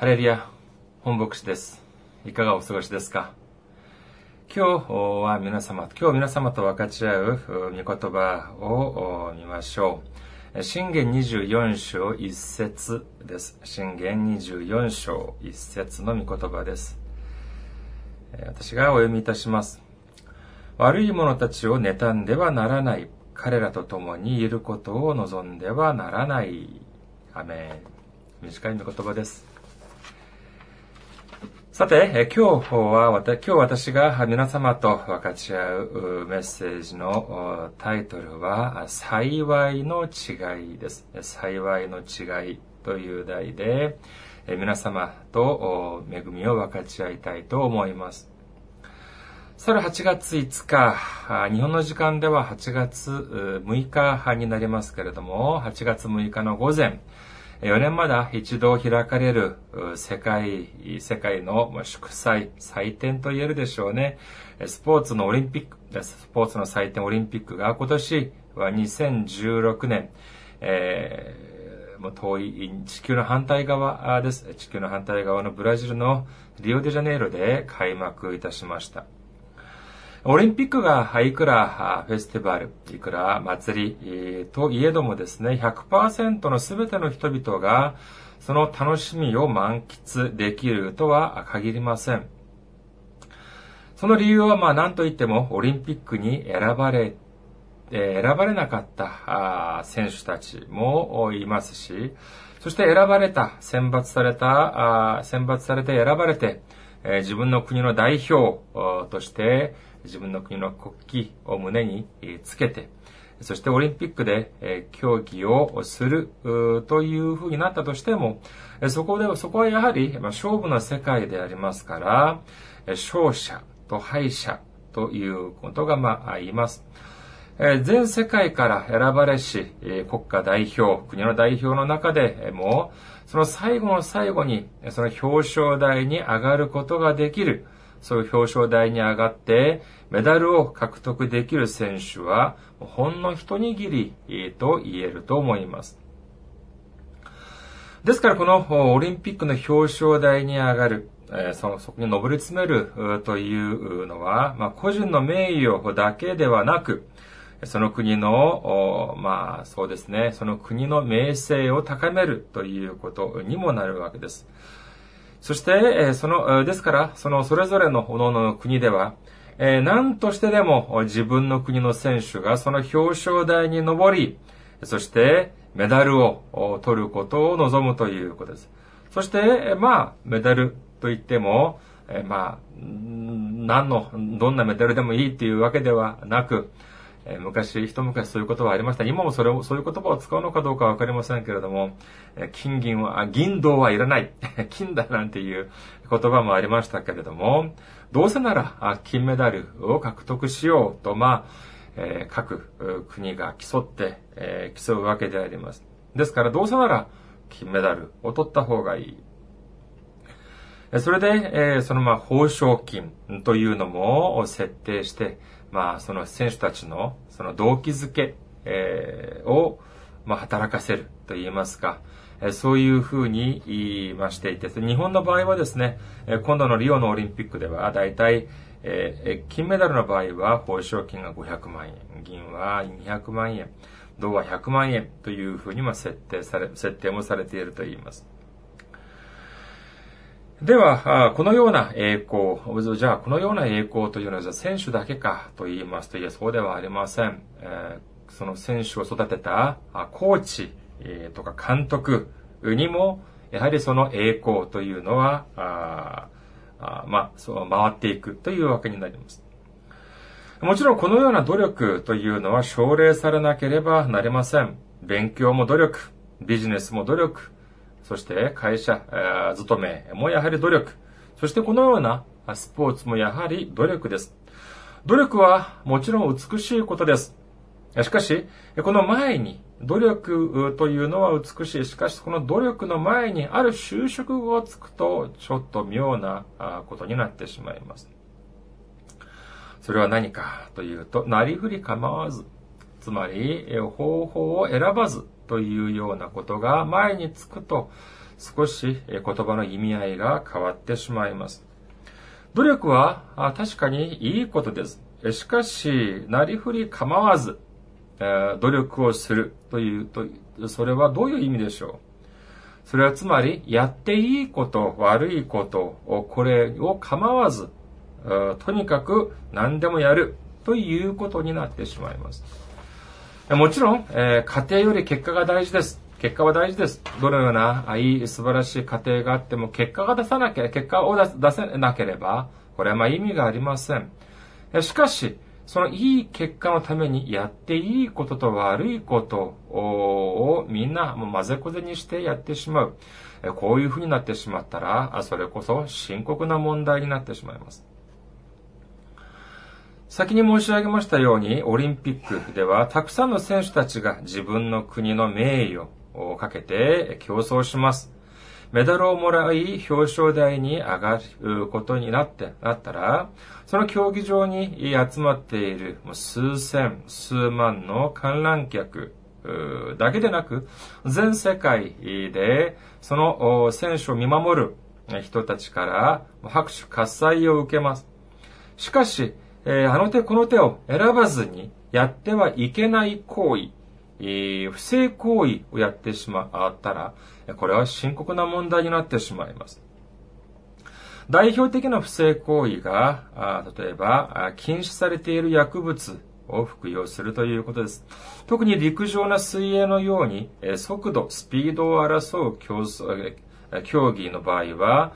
ハレリア、本牧師です。いかがお過ごしですか？今日は皆様、今日皆様と分かち合う御言葉を見ましょう。信玄24章1節です。信玄24章1節の御言葉です。私がお読みいたします。悪い者たちを妬んではならない。彼らと共にいることを望んではならない。アメン。短い御言葉です。さて、今日は、今日私が皆様と分かち合うメッセージのタイトルは、幸いの違いです。幸いの違いという題で、皆様と恵みを分かち合いたいと思います。さら8月5日、日本の時間では8月6日になりますけれども、8月6日の午前、4年まだ一度開かれる世界、世界の祝祭、祭典と言えるでしょうね。スポーツのオリンピック。スポーツの祭典オリンピックが今年は2016年、えー、もう遠い地球の反対側です。地球の反対側のブラジルのリオデジャネイロで開幕いたしました。オリンピックがいくらフェスティバル、いくら祭りといえどもですね、100%の全ての人々がその楽しみを満喫できるとは限りません。その理由はまあ何と言ってもオリンピックに選ばれ、選ばれなかった選手たちもいますし、そして選ばれた、選抜された、選抜されて選ばれて、自分の国の代表として自分の国の国旗を胸につけて、そしてオリンピックで競技をするというふうになったとしても、そこで、そこはやはり勝負の世界でありますから、勝者と敗者ということがまあ言います。全世界から選ばれし国家代表、国の代表の中でも、その最後の最後にその表彰台に上がることができる、そういう表彰台に上がってメダルを獲得できる選手はほんの一握りと言えると思います。ですからこのオリンピックの表彰台に上がる、そのそこに上り詰めるというのは、まあ、個人の名誉だけではなく、その国の、まあそうですね、その国の名声を高めるということにもなるわけです。そして、その、ですから、そのそれぞれの各々の国では、何としてでも自分の国の選手がその表彰台に上り、そしてメダルを取ることを望むということです。そして、まあ、メダルといっても、まあ、何の、どんなメダルでもいいっていうわけではなく、え昔、一昔そういう言葉ありました。今もそれを、そういう言葉を使うのかどうかわかりませんけれども、え金銀は、銀銅はいらない。金だなんていう言葉もありましたけれども、どうせなら金メダルを獲得しようと、まあ、えー、各国が競って、え、競うわけであります。ですから、どうせなら金メダルを取った方がいい。それで、えー、そのまあ、報奨金というのも設定して、まあ、その選手たちの、その動機づけ、えー、を、まあ、働かせると言いますか、えそういうふうに言いましていて、日本の場合はですね、え今度のリオのオリンピックでは、だいたい、え金メダルの場合は報奨金が500万円、銀は200万円、銅は100万円というふうにま設定され、設定もされていると言います。では、このような栄光、じゃあこのような栄光というのは選手だけかと言いますと、いや、そうではありません。その選手を育てたコーチとか監督にも、やはりその栄光というのは、ああまあ、そう回っていくというわけになります。もちろんこのような努力というのは奨励されなければなりません。勉強も努力、ビジネスも努力、そして会社、えー、勤めもやはり努力。そしてこのようなスポーツもやはり努力です。努力はもちろん美しいことです。しかし、この前に努力というのは美しい。しかし、この努力の前にある就職をつくと、ちょっと妙なことになってしまいます。それは何かというと、なりふり構わず、つまり、方法を選ばずというようなことが前につくと、少し言葉の意味合いが変わってしまいます。努力は確かにいいことです。しかし、なりふり構わず、努力をするというと、それはどういう意味でしょう？それはつまり、やっていいこと、悪いことを、これを構わず、とにかく何でもやるということになってしまいます。もちろん、えー、家庭より結果が大事です。結果は大事です。どのようないい素晴らしい家庭があっても、結果が出さなきゃ、結果を出せなければ、これはまあ意味がありません。しかし、そのいい結果のためにやっていいことと悪いことをみんな混ぜこぜにしてやってしまう。こういうふうになってしまったら、それこそ深刻な問題になってしまいます。先に申し上げましたように、オリンピックではたくさんの選手たちが自分の国の名誉をかけて競争します。メダルをもらい表彰台に上がることになって、なったら、その競技場に集まっている数千、数万の観覧客だけでなく、全世界でその選手を見守る人たちから拍手喝采を受けます。しかし、えー、あの手この手を選ばずにやってはいけない行為、えー、不正行為をやってしまったら、これは深刻な問題になってしまいます。代表的な不正行為が、あ例えば、禁止されている薬物を服用するということです。特に陸上な水泳のように、速度、スピードを争う競争競技の場合は、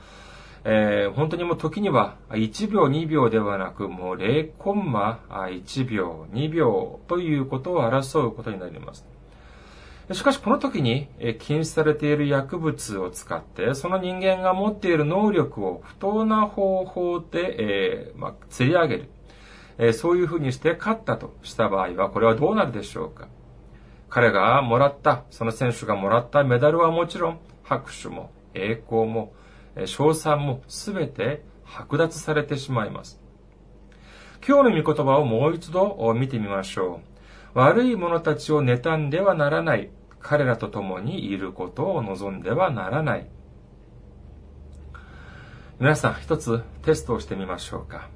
えー、本当にもう時には1秒2秒ではなくもう0コンマ1秒2秒ということを争うことになります。しかしこの時に禁止されている薬物を使ってその人間が持っている能力を不当な方法で、えーまあ、釣り上げる、えー、そういうふうにして勝ったとした場合はこれはどうなるでしょうか彼がもらったその選手がもらったメダルはもちろん拍手も栄光も賞賛もすべて剥奪されてしまいます。今日の御言葉をもう一度見てみましょう。悪い者たちを妬んではならない。彼らと共にいることを望んではならない。皆さん一つテストをしてみましょうか。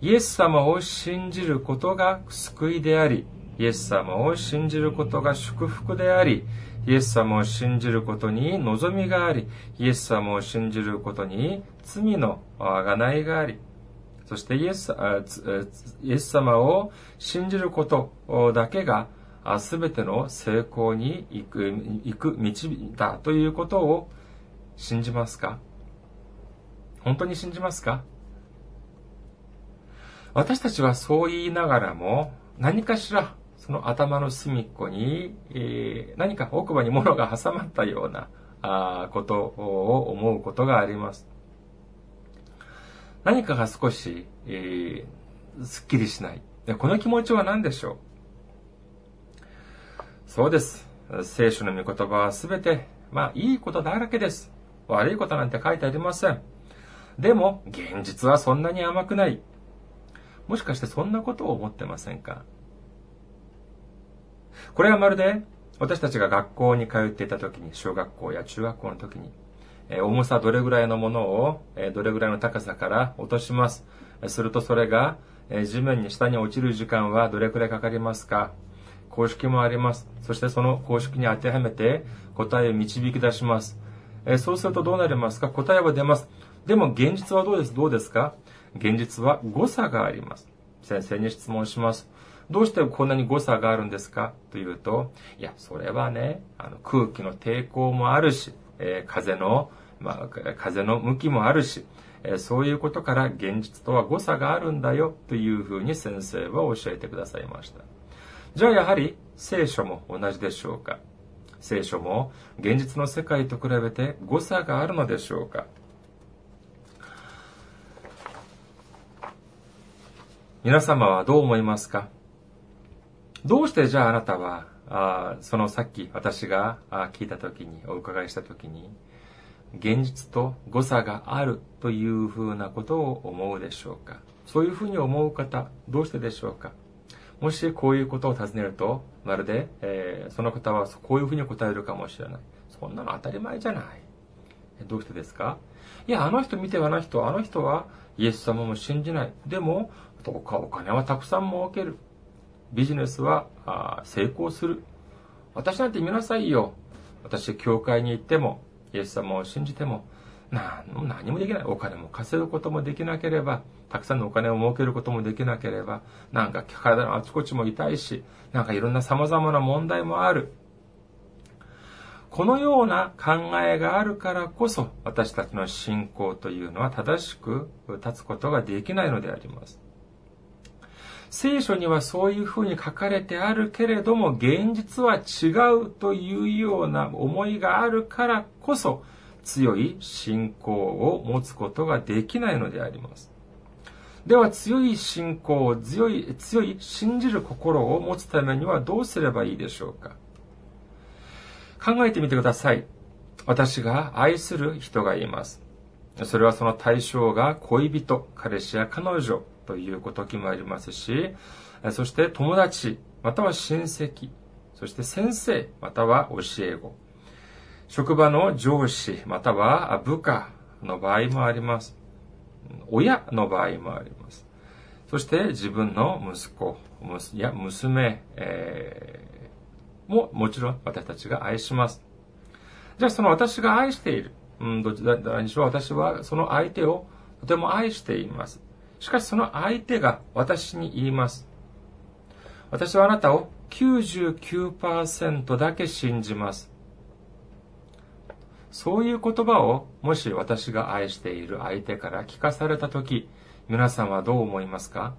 イエス様を信じることが救いであり、イエス様を信じることが祝福であり、イエス様を信じることに望みがあり、イエス様を信じることに罪のあがないがあり、そしてイエスイエス様を信じることだけが全ての成功に行く、行く道だということを信じますか？本当に信じますか？私たちはそう言いながらも何かしらその頭の隅っこに、えー、何か奥歯に物が挟まったようなあことを思うことがあります。何かが少し、えー、すっきりしない。この気持ちは何でしょう？そうです。聖書の御言葉はすべて、まあ、いいことだらけです。悪いことなんて書いてありません。でも、現実はそんなに甘くない。もしかしてそんなことを思ってませんか？これはまるで私たちが学校に通っていた時に、小学校や中学校の時に、え重さどれぐらいのものを、えどれぐらいの高さから落とします。するとそれが、え地面に下に落ちる時間はどれくらいかかりますか公式もあります。そしてその公式に当てはめて答えを導き出します。えそうするとどうなりますか答えは出ます。でも現実はどうです？どうですか？現実は誤差があります。先生に質問します。どうしてこんなに誤差があるんですか？というと、いや、それはね、あの空気の抵抗もあるし、えー、風の、まあ、風の向きもあるし、えー、そういうことから現実とは誤差があるんだよというふうに先生は教えてくださいました。じゃあやはり聖書も同じでしょうか？聖書も現実の世界と比べて誤差があるのでしょうか？皆様はどう思いますか？どうしてじゃああなたは、あそのさっき私が聞いた時に、お伺いした時に、現実と誤差があるというふうなことを思うでしょうか？そういうふうに思う方、どうしてでしょうか？もしこういうことを尋ねると、まるで、えー、その方はこういうふうに答えるかもしれない。そんなの当たり前じゃない。どうしてですか？いや、あの人見てあの人、あの人はイエス様も信じない。でも、どうかお金はたくさん儲ける。ビジネスは成功する。私なんて見なさいよ。私、教会に行っても、イエス様を信じても、何もできない。お金も稼ぐこともできなければ、たくさんのお金を儲けることもできなければ、なんか体のあちこちも痛いし、なんかいろんな様々な問題もある。このような考えがあるからこそ、私たちの信仰というのは正しく立つことができないのであります。聖書にはそういうふうに書かれてあるけれども、現実は違うというような思いがあるからこそ、強い信仰を持つことができないのであります。では強い信仰、強い、強い信じる心を持つためにはどうすればいいでしょうか考えてみてください。私が愛する人がいます。それはその対象が恋人、彼氏や彼女という時もありますし、そして友達、または親戚、そして先生、または教え子。職場の上司、または部下の場合もあります。親の場合もあります。そして自分の息子、や娘、えー、ももちろん私たちが愛します。じゃあその私が愛している。うん、どちらにしろ私はその相手をとても愛しています。しかしその相手が私に言います。私はあなたを99%だけ信じます。そういう言葉をもし私が愛している相手から聞かされたとき、皆さんはどう思いますか？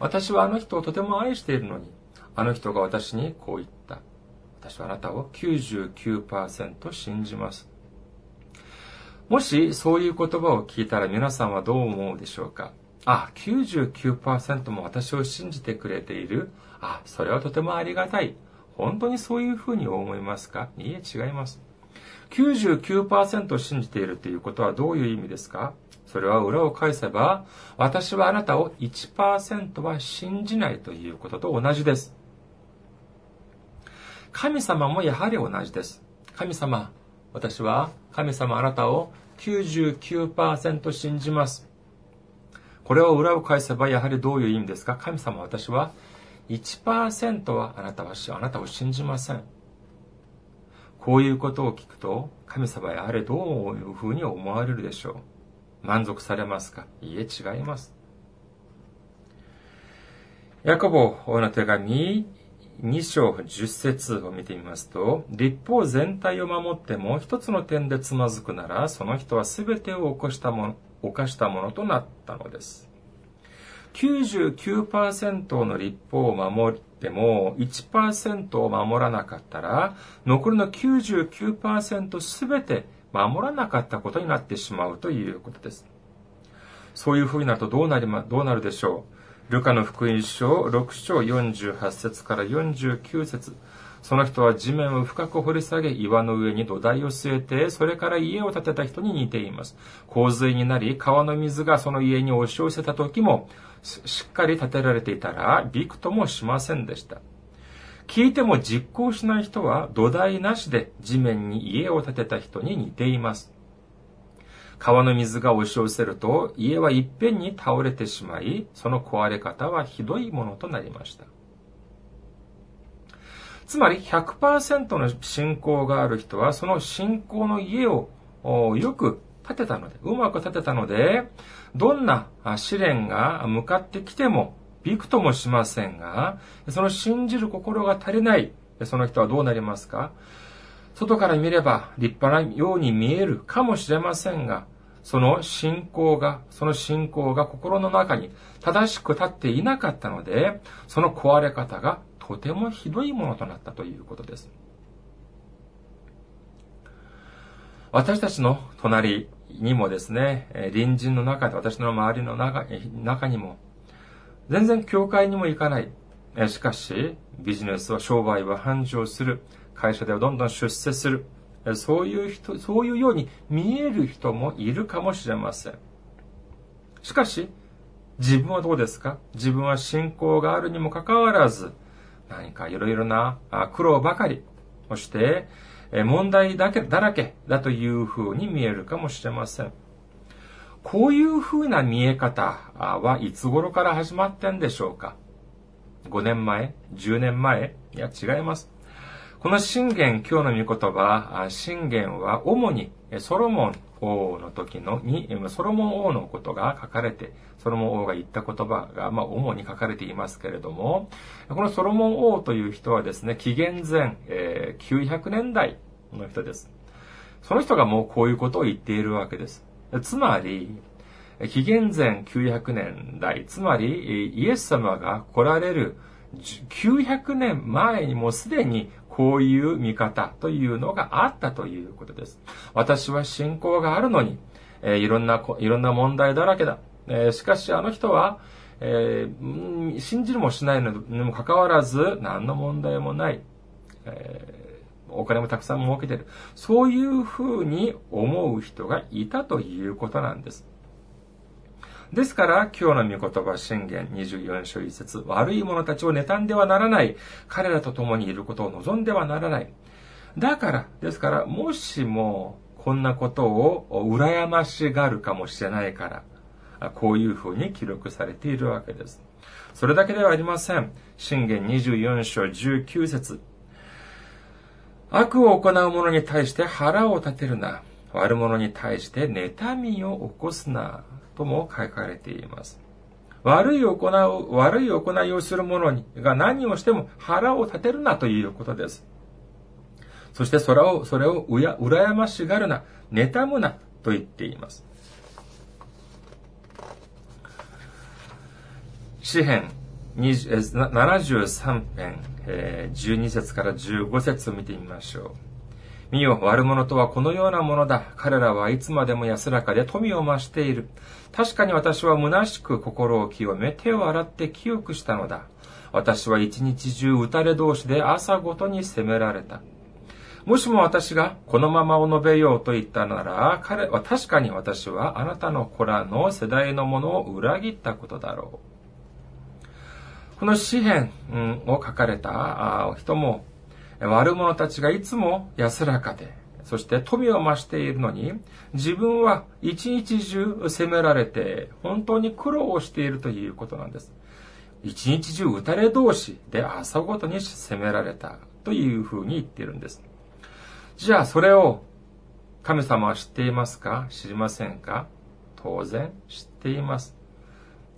私はあの人をとても愛しているのに、あの人が私にこう言った。私はあなたを99%信じます。もしそういう言葉を聞いたら皆さんはどう思うでしょうか？あ、99%も私を信じてくれている。あ、それはとてもありがたい。本当にそういうふうに思いますか？いいえ、違います。99%を信じているということはどういう意味ですか？それは裏を返せば、私はあなたを1%は信じないということと同じです。神様もやはり同じです。神様、私は神様あなたを99%信じます。これを裏を返せばやはりどういう意味ですか？神様私は1%はあなたはあなたを信じません。こういうことを聞くと、神様やはりどういうふうに思われるでしょう？満足されますか？いいえ、違います。ヤコボの手紙2章10節を見てみますと、立法全体を守っても一つの点でつまずくなら、その人は全てを起こしたもの、犯したものとなったのです。99%の立法を守っても1%を守らなかったら、残りの99%すべて守らなかったことになってしまうということです。そういうふうになるとどうなりま、どうなるでしょう？ルカの福音書6章48節から49節その人は地面を深く掘り下げ、岩の上に土台を据えて、それから家を建てた人に似ています。洪水になり、川の水がその家に押し寄せた時も、しっかり建てられていたら、びくともしませんでした。聞いても実行しない人は土台なしで地面に家を建てた人に似ています。川の水が押し寄せると家はいっぺんに倒れてしまい、その壊れ方はひどいものとなりました。つまり100%の信仰がある人はその信仰の家をよく建てたので、うまく建てたので、どんな試練が向かってきても、びくともしませんが、その信じる心が足りない、その人はどうなりますか？外から見れば立派なように見えるかもしれませんが、その信仰が、その信仰が心の中に正しく立っていなかったので、その壊れ方がとてもひどいものとなったということです。私たちの隣にもですね、隣人の中で、私の周りの中中にも、全然教会にも行かない。しかし、ビジネスは商売は繁盛する。会社ではどんどん出世する。そういう人、そういうように見える人もいるかもしれません。しかし、自分はどうですか？自分は信仰があるにもかかわらず、何かいろいろな苦労ばかり、そして、問題だけだらけだというふうに見えるかもしれません。こういうふうな見え方はいつ頃から始まってんでしょうか ?5 年前 ?10 年前？いや、違います。この信玄、今日の御言葉、信玄は主にソロモン王の時のに、ソロモン王のことが書かれて、ソロモン王が言った言葉が、まあ、主に書かれていますけれども、このソロモン王という人はですね、紀元前、えー、900年代の人です。その人がもうこういうことを言っているわけです。つまり、紀元前900年代、つまりイエス様が来られる900年前にもすでにこういう見方というのがあったということです。私は信仰があるのに、えー、いろんな、いろんな問題だらけだ。えー、しかしあの人は、えー、信じるもしないのにもかかわらず、何の問題もない。えー、お金もたくさん儲けてる。そういうふうに思う人がいたということなんです。ですから、今日の御言葉宣言24章1節悪い者たちを妬んではならない。彼らと共にいることを望んではならない。だから、ですから、もしも、こんなことを羨ましがるかもしれないから、こういうふうに記録されているわけです。それだけではありません。信玄24章19節悪を行う者に対して腹を立てるな。悪者に対して妬みを起こすな。とも書かれています。悪い行う、悪い行いをする者にが何をしても腹を立てるなということです。そしてそれを、それをうや、羨ましがるな、妬むなと言っています。詩編73編、12節から15節を見てみましょう。見よ、悪者とはこのようなものだ。彼らはいつまでも安らかで富を増している。確かに私は虚しく心を清め、手を洗って清くしたのだ。私は一日中打たれ同士で朝ごとに責められた。もしも私がこのままを述べようと言ったなら、彼は確かに私はあなたの子らの世代のものを裏切ったことだろう。この詩篇を書かれた人も悪者たちがいつも安らかで、そして富を増しているのに、自分は一日中責められて、本当に苦労をしているということなんです。一日中打たれ同士で朝ごとに責められたというふうに言っているんです。じゃあそれを神様は知っていますか？知りませんか？当然知っています。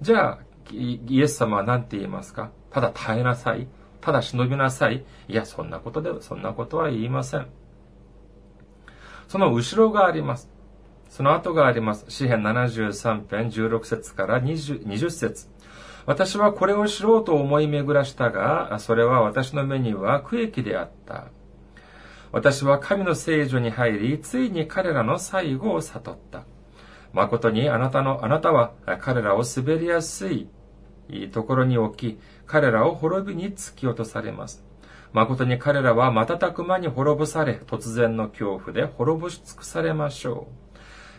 じゃあイエス様は何て言いますか？ただ耐えなさい。ただ忍びなさい。いや、そんなことで、そんなことは言いません。その後ろがあります。その後があります。詩編73編16節から 20, 20節私はこれを知ろうと思い巡らしたが、それは私の目には区域であった。私は神の聖女に入り、ついに彼らの最後を悟った。誠にあなたの、あなたは彼らを滑りやすいところに置き、彼らを滅びに突き落とされます。誠に彼らは瞬く間に滅ぼされ、突然の恐怖で滅ぼし尽くされましょ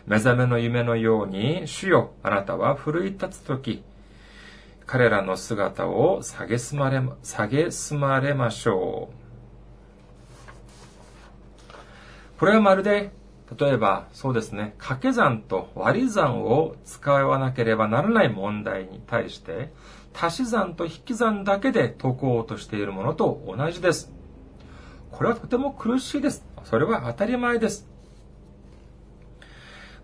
う。目覚めの夢のように、主よ、あなたは奮い立つとき、彼らの姿を下げすまれ、下げすまれましょう。これはまるで例えば、そうですね、掛け算と割り算を使わなければならない問題に対して、足し算と引き算だけで解こうとしているものと同じです。これはとても苦しいです。それは当たり前です。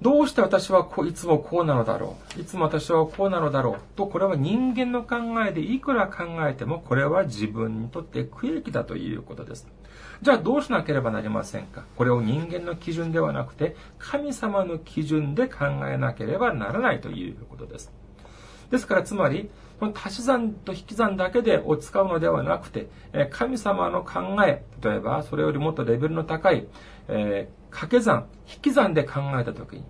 どうして私はこいつもこうなのだろういつも私はこうなのだろうと、これは人間の考えでいくら考えても、これは自分にとって区域だということです。じゃあどうしなければなりませんかこれを人間の基準ではなくて、神様の基準で考えなければならないということです。ですから、つまり、この足し算と引き算だけでを使うのではなくて、神様の考え、例えばそれよりもっとレベルの高い、え、掛け算、引き算で考えたときに、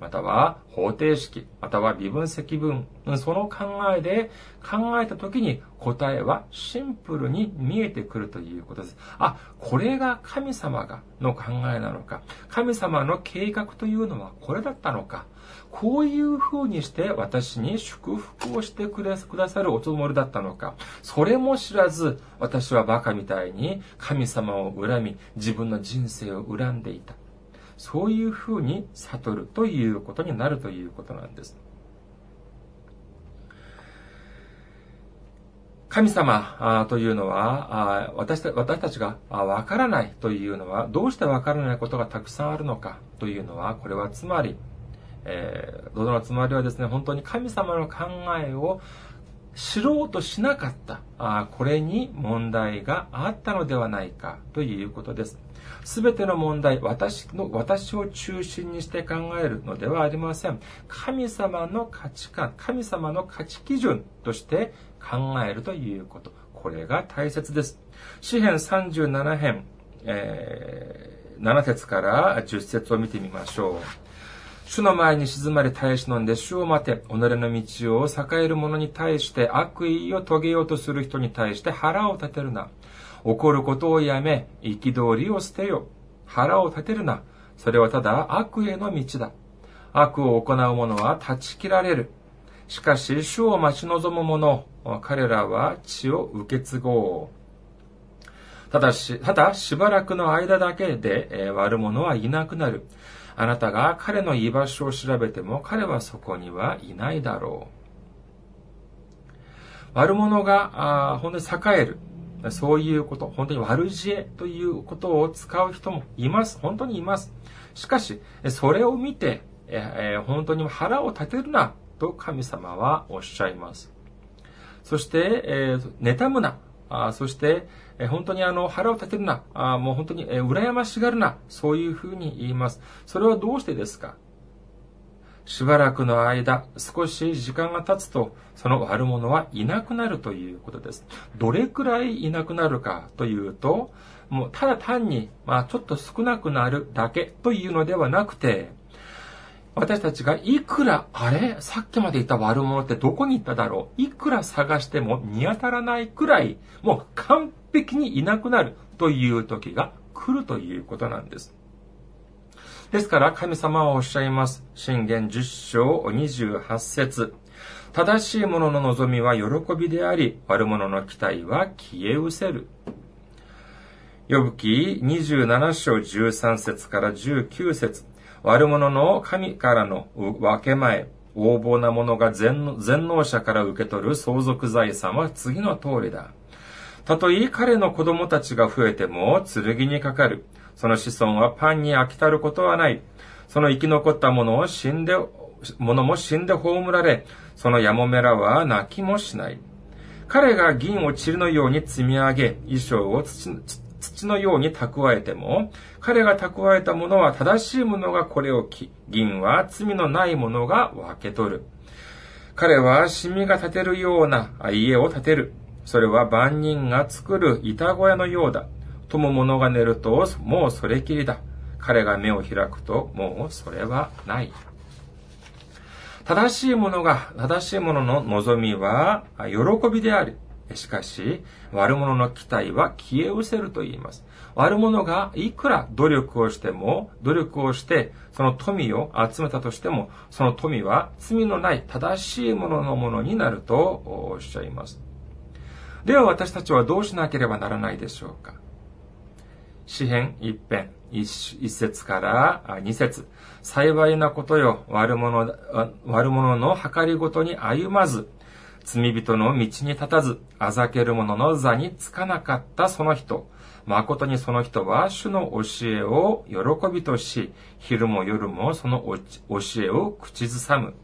または方程式、または微分積分、その考えで考えたときに答えはシンプルに見えてくるということです。あ、これが神様がの考えなのか、神様の計画というのはこれだったのか、こういう風にして私に祝福をしてくださるおつもりだったのか、それも知らず私は馬鹿みたいに神様を恨み、自分の人生を恨んでいた。そういうふうに悟るということになるということなんです。神様というのは、私たちがわからないというのは、どうしてわからないことがたくさんあるのかというのは、これはつまり、えー、どのつまりはですね、本当に神様の考えを知ろうとしなかった、あこれに問題があったのではないかということです。すべての問題、私の、私を中心にして考えるのではありません。神様の価値観、神様の価値基準として考えるということ。これが大切です。詩編37編、えー、7節から10節を見てみましょう。主の前に静まり耐え忍んで主を待て、己の道を栄える者に対して悪意を遂げようとする人に対して腹を立てるな。怒ることをやめ、憤りを捨てよ。腹を立てるな。それはただ悪への道だ。悪を行う者は断ち切られる。しかし、主を待ち望む者、彼らは血を受け継ごう。ただし、ただしばらくの間だけで、え、悪者はいなくなる。あなたが彼の居場所を調べても彼はそこにはいないだろう。悪者が、あ本当に栄える。そういうこと、本当に悪知恵ということを使う人もいます。本当にいます。しかし、それを見て、えー、本当に腹を立てるな、と神様はおっしゃいます。そして、えー、妬むな。あそして、え、本当にあの、腹を立てるな。あもう本当に、え、羨ましがるな。そういうふうに言います。それはどうしてですか？しばらくの間、少し時間が経つと、その悪者はいなくなるということです。どれくらいいなくなるかというと、もうただ単に、まあちょっと少なくなるだけというのではなくて、私たちがいくら、あれさっきまでいた悪者ってどこに行っただろういくら探しても見当たらないくらい、もう完璧にいなくなるという時が来るということなんです。ですから神様はおっしゃいます。信玄10章28節正しい者の望みは喜びであり、悪者の期待は消え失せる。呼ぶ記27章13節から19節悪者の神からの分け前、横暴な者が全能者から受け取る相続財産は次の通りだ。たとえ彼の子供たちが増えても剣にかかる。その子孫はパンに飽きたることはない。その生き残った者を死んで、者も死んで葬られ、そのやもめらは泣きもしない。彼が銀を塵のように積み上げ、衣装を土土のように蓄えても、彼が蓄えたものは正しいものがこれを着、銀は罪のないものが分け取る。彼はシミが建てるような家を建てる。それは万人が作る板小屋のようだ。とも者が寝ると、もうそれきりだ。彼が目を開くと、もうそれはない。正しいものが、正しいものの望みは、喜びである。しかし、悪者の期待は消え失せると言います。悪者がいくら努力をしても、努力をして、その富を集めたとしても、その富は罪のない正しいもののものになるとおっしゃいます。では私たちはどうしなければならないでしょうか詩編一編、一節から二節。幸いなことよ、悪者、悪者の計りごとに歩まず、罪人の道に立たず、あざける者の座につかなかったその人。誠にその人は主の教えを喜びとし、昼も夜もその教えを口ずさむ。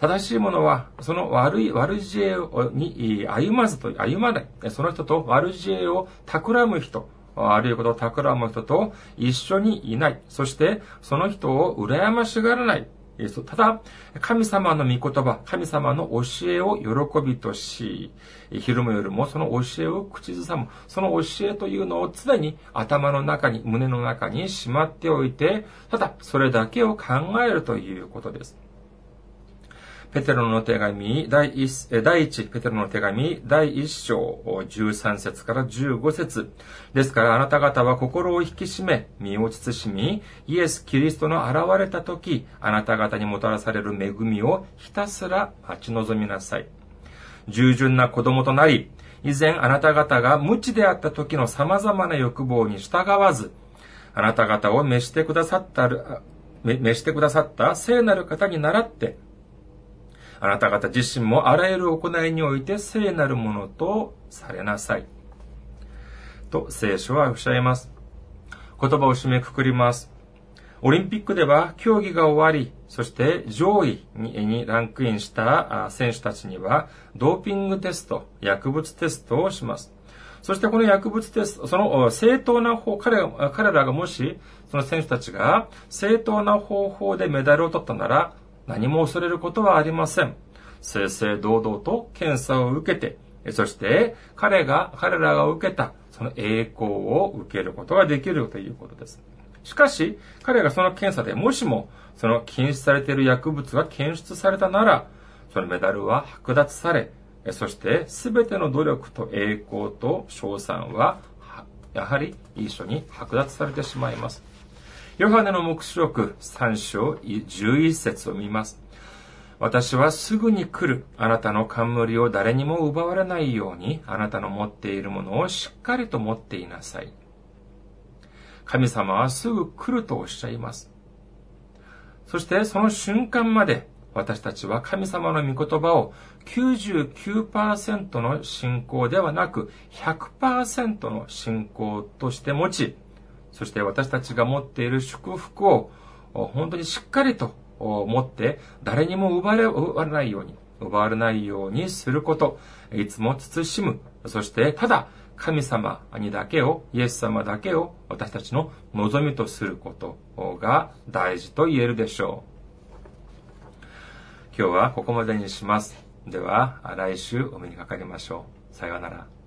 正しい者は、その悪い、悪知恵に歩まずと、歩まない。その人と悪知恵を企む人、悪いことを企む人と一緒にいない。そして、その人を羨ましがらない。ただ、神様の御言葉、神様の教えを喜びとし、昼も夜もその教えを口ずさむ、その教えというのを常に頭の中に、胸の中にしまっておいて、ただそれだけを考えるということです。ペテロの手紙、第一、第一、ペテロの手紙、第一章、13節から15節ですからあなた方は心を引き締め、身を慎み、イエス・キリストの現れた時、あなた方にもたらされる恵みをひたすら待ち望みなさい。従順な子供となり、以前あなた方が無知であった時の様々な欲望に従わず、あなた方を召してくださった、召してくださった聖なる方に倣って、あなた方自身もあらゆる行いにおいて聖なるものとされなさい。と聖書はおっしゃいます。言葉を締めくくります。オリンピックでは競技が終わり、そして上位にランクインした選手たちにはドーピングテスト、薬物テストをします。そしてこの薬物テスト、その正当な方、彼彼らがもし、その選手たちが正当な方法でメダルを取ったなら、何も恐れることはありません。正々堂々と検査を受けて、そして彼が、彼らが受けたその栄光を受けることができるということです。しかし、彼がその検査でもしもその禁止されている薬物が検出されたなら、そのメダルは剥奪され、そして全ての努力と栄光と賞賛は、やはり一緒に剥奪されてしまいます。ヨハネの目視録3章11節を見ます。私はすぐに来る。あなたの冠を誰にも奪われないように、あなたの持っているものをしっかりと持っていなさい。神様はすぐ来るとおっしゃいます。そしてその瞬間まで私たちは神様の御言葉を99%の信仰ではなく100%の信仰として持ち、そして私たちが持っている祝福を本当にしっかりと持って誰にも奪われないように、奪われないようにすること、いつも慎む。そしてただ神様にだけを、イエス様だけを私たちの望みとすることが大事と言えるでしょう。今日はここまでにします。では、来週お目にかかりましょう。さようなら。